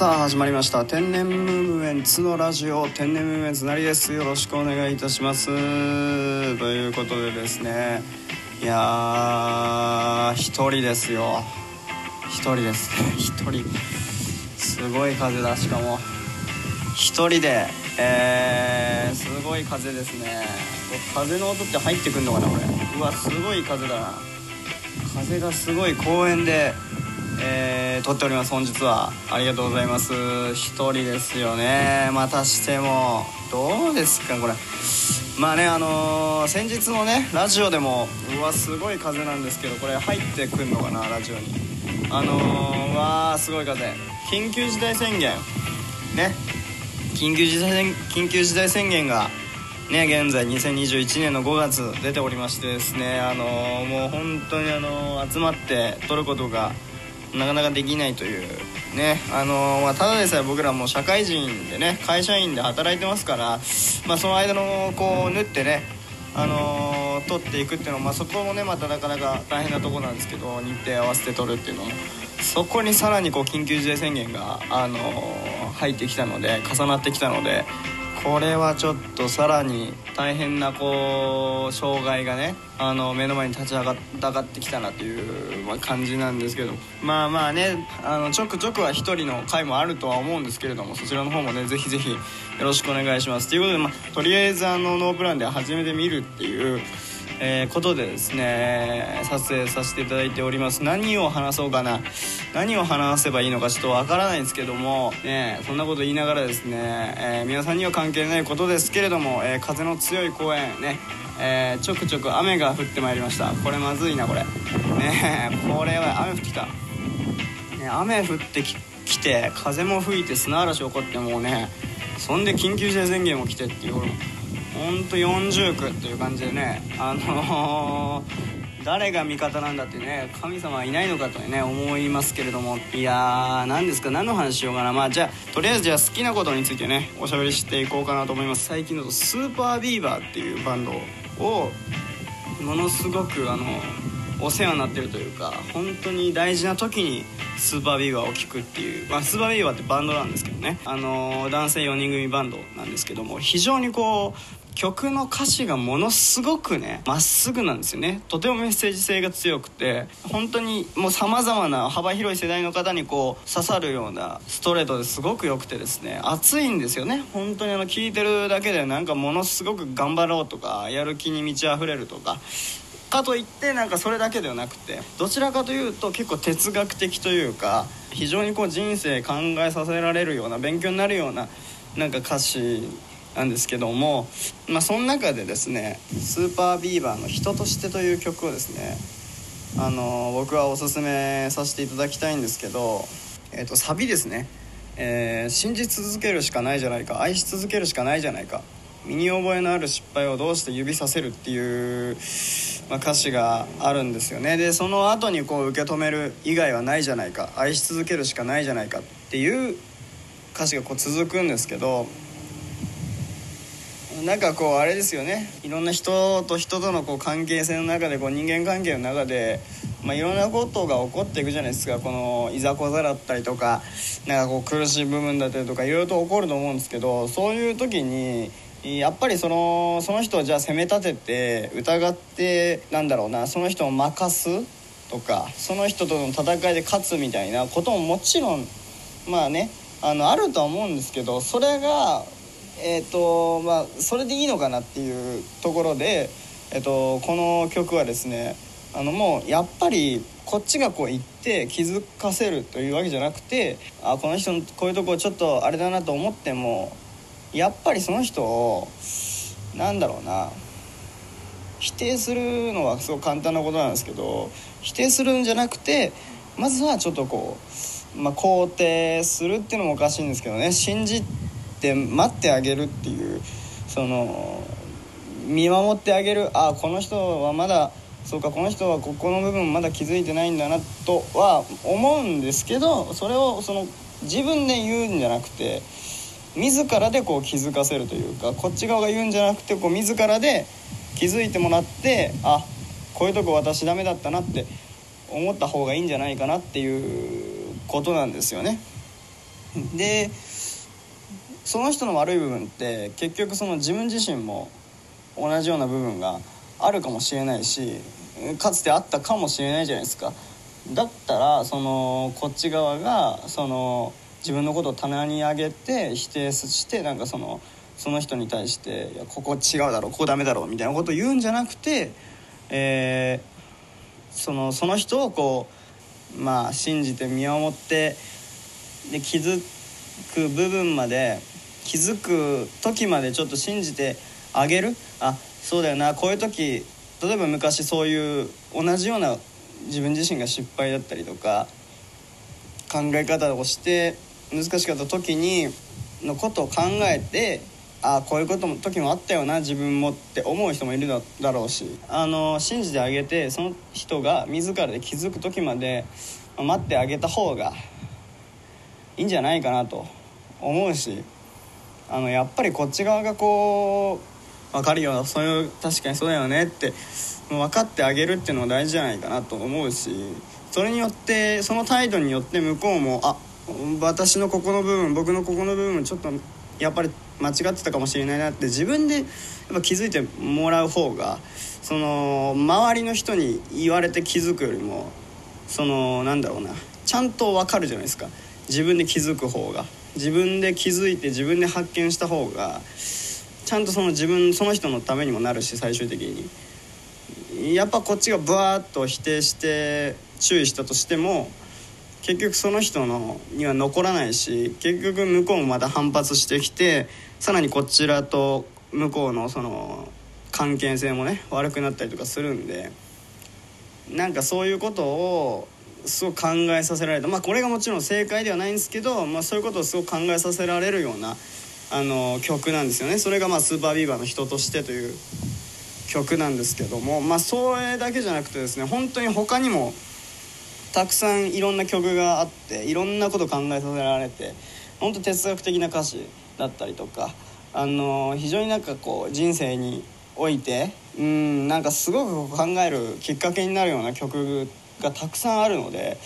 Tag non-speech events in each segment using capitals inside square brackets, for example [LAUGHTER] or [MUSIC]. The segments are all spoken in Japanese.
さあ始まりました。天然ムーブメンツのラジオ。天然ムーブメンツなりです。よろしくお願いいたします。ということでですね。いやー一人ですよ。一人です。ね [LAUGHS] 一人。すごい風だ。しかも。一人で。えー、すごい風ですね。風の音って入ってくんのかなこれ。うわすごい風だな。風がすごい公園でえー、撮っております。本日はありがとうございます。一人ですよね。またしても。どうですかこれ。まあねあのー、先日のねラジオでもうわすごい風なんですけどこれ入ってくんのかなラジオに。あのー、わーすごい風。緊急事態宣言。ね。緊急事態緊急事態宣言がね現在2021年の5月出ておりましてですねあのー、もう本当にあの集まって撮ることがなかなかできないというね。あのまあ、ただでさえ僕らも社会人でね会社員で働いてますから、まあ、その間のこう縫ってねあの取っていくっていうのは、まあ、そこもねまたなかなか大変なとこなんですけど日程合わせて取るっていうのも。そこにさらにこう緊急事態宣言が、あの入ってきたので重なってきたのでこれはちょっとさらに大変なこう障害がねあの目の前に立ち上がってきたなという、感じなんですけど。まあまあねあのちょくちょくは1人の回もあるとは思うんですけれどもそちらの方もねぜひぜひよろしくお願いします。ということで、まあ、とりあえずあのノープランで始めてみるっていうえー、ことでですね撮影させていただいております。何を話そうかな。何を話せばいいのかちょっとわからないんですけどもねそんなこと言いながらですね、えー、皆さんには関係ないことですけれども、えー、風の強い公園ねえ、ちょくちょく雨が降ってまいりました。これまずいなこれ。ねこれは雨降ってきた、ね、雨降ってきて風も吹いて砂嵐起こってもうねそんで緊急事態宣言も来てっていうほんと40区っていう感じでねあのー、誰が味方なんだってね神様はいないのかとね思いますけれども。いやー何ですか何の話しようかな。まあじゃあとりあえずじゃあ好きなことについてねおしゃべりしていこうかなと思います。最近のスーパービーバーっていうバンドをものすごくあのお世話になってるというか本当に大事な時にスーパービーバーを聴くっていう、まあ、スーパービーバーってバンドなんですけどね。あの男性4人組バンドなんですけども非常にこう曲の歌詞がものすごくねまっすぐなんですよね。とてもメッセージ性が強くて本当にもうさまざまな幅広い世代の方にこう刺さるようなストレートですごく良くてですね熱いんですよね。本当にあの聴いてるだけでなんかものすごく頑張ろうとかやる気に満ち溢れるとかかといってなんかそれだけではなくてどちらかというと結構哲学的というか非常にこう人生考えさせられるような勉強になるようななんか歌詞なんですけども、まあ、その中でですねスーパービーバーの「人として」という曲をですねあの僕はおすすめさせていただきたいんですけど、えー、とサビですね、えー、信じ続けるしかないじゃないか愛し続けるしかないじゃないか身に覚えのある失敗をどうして指させるっていう、まあ、歌詞があるんですよね。でその後にこう受け止める以外はないじゃないか愛し続けるしかないじゃないかっていう歌詞がこう続くんですけどなんかこうあれですよね。いろんな人と人とのこう関係性の中でこう人間関係の中で、まあ、いろんなことが起こっていくじゃないですか。このいざこざだったりとかなんかこう苦しい部分だったりとかいろいろと起こると思うんですけどそういう時にやっぱりそのその人をじゃあ責め立てて疑ってなんだろうなその人を任すとかその人との戦いで勝つみたいなことももちろんまあねあのあるとは思うんですけどそれがえっ、ー、とまあそれでいいのかなっていうところで、えーと、この曲はですねあのもうやっぱりこっちがこう言って気づかせるというわけじゃなくてあこの人のこういうとこちょっとあれだなと思ってもやっぱりその人をなんだろうな否定するのはすごく簡単なことなんですけど否定するんじゃなくてまずはちょっとこう、まあ、肯定するっていうのもおかしいんですけどね信じって待ってあげるっていうその見守ってあげるあこの人はまだそうかこの人はここの部分まだ気づいてないんだなとは思うんですけどそれをその自分で言うんじゃなくて自らでこう気づかせるというかこっち側が言うんじゃなくてこう自らで気づいてもらってあこういうとこ私ダメだったなって思った方がいいんじゃないかなっていうことなんですよね。でその人の悪い部分って結局その自分自身も同じような部分があるかもしれないしかつてあったかもしれないじゃないですか。だったらそのこっち側がその自分のことを棚に上げて否定してなんかそのその人に対して「いやここ違うだろうここダメだろう」みたいなことを言うんじゃなくて、えー、そのその人をこうまあ信じて見守ってで気づく部分まで気づく時までちょっと信じてあげる？あそうだよな。こういう時例えば昔そういう同じような自分自身が失敗だったりとか考え方をして難しかった時にのことを考えてああこういうことも時もあったよな自分もって思う人もいるだろうしあの信じてあげてその人が自らで気づく時まで待ってあげた方がいいんじゃないかなと思うしあのやっぱりこっち側がこう分かるよそういう確かにそうだよねって分かってあげるっていうのも大事じゃないかなと思うしそれによってその態度によって向こうもあ私のここの部分僕のここの部分ちょっとやっぱり間違ってたかもしれないなって自分でやっぱ気づいてもらう方がその周りの人に言われて気づくよりもそのなんだろうなちゃんと分かるじゃないですか。自分で気づく方が自分で気づいて自分で発見した方がちゃんとその自分その人のためにもなるし最終的に。やっぱこっちがブワーッと否定して注意したとしても結局その人のには残らないし結局向こうもまた反発してきてさらにこちらと向こうのその関係性もね悪くなったりとかするんでなんかそういうことをすごく考えさせられた。まあこれがもちろん正解ではないんですけど、まあ、そういうことをすごく考えさせられるようなあの曲なんですよね。それがまあスーパービーバーの人としてという曲なんですけどもまあそれだけじゃなくてですね本当に他にもたくさんいろんな曲があっていろんなこと考えさせられて本当哲学的な歌詞だったりとかあの非常になんかこう人生においてうんなんかすごく考えるきっかけになるような曲がたくさんあるので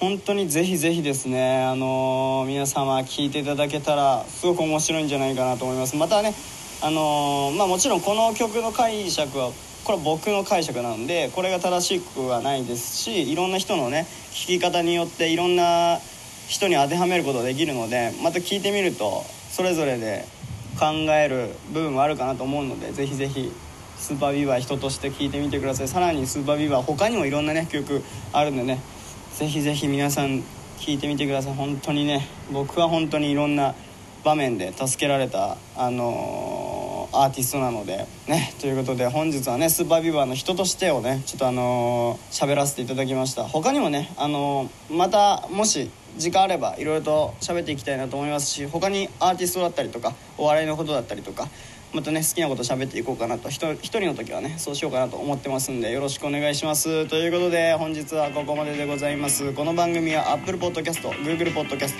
本当にぜひぜひですねあの皆様聴いていただけたらすごく面白いんじゃないかなと思います。またねあのまあもちろんこの曲の解釈はこれは僕の解釈なんでこれが正しくはないですしいろんな人のね聞き方によっていろんな人に当てはめることができるのでまた聞いてみるとそれぞれで考える部分もあるかなと思うのでぜひぜひスーパービーバー人として聞いてみてください。さらにスーパービーバー他にもいろんなね曲あるんでね。ぜひぜひ皆さん聞いてみてください。本当にね僕は本当にいろんな場面で助けられたあのーアーティストなのでねということで本日はねスーパービーバーの人としてをねちょっとあの喋、らせていただきました。他にもねあのまたもし時間あればいろいろと喋っていきたいなと思いますし他にアーティストだったりとかお笑いのことだったりとかまたね好きなこと喋っていこうかなと。一人の時はねそうしようかなと思ってますんでよろしくお願いします。ということで本日はここまででございます。この番組は Apple Podcast Google Podcast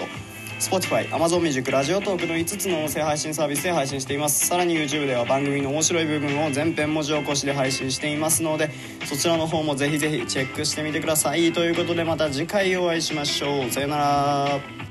Spotify、Amazon Music、ラジオトークの5つの音声配信サービスで配信しています。さらに YouTube では番組の面白い部分を全編文字起こしで配信していますのでそちらの方もぜひぜひチェックしてみてください。ということでまた次回お会いしましょう。さよなら。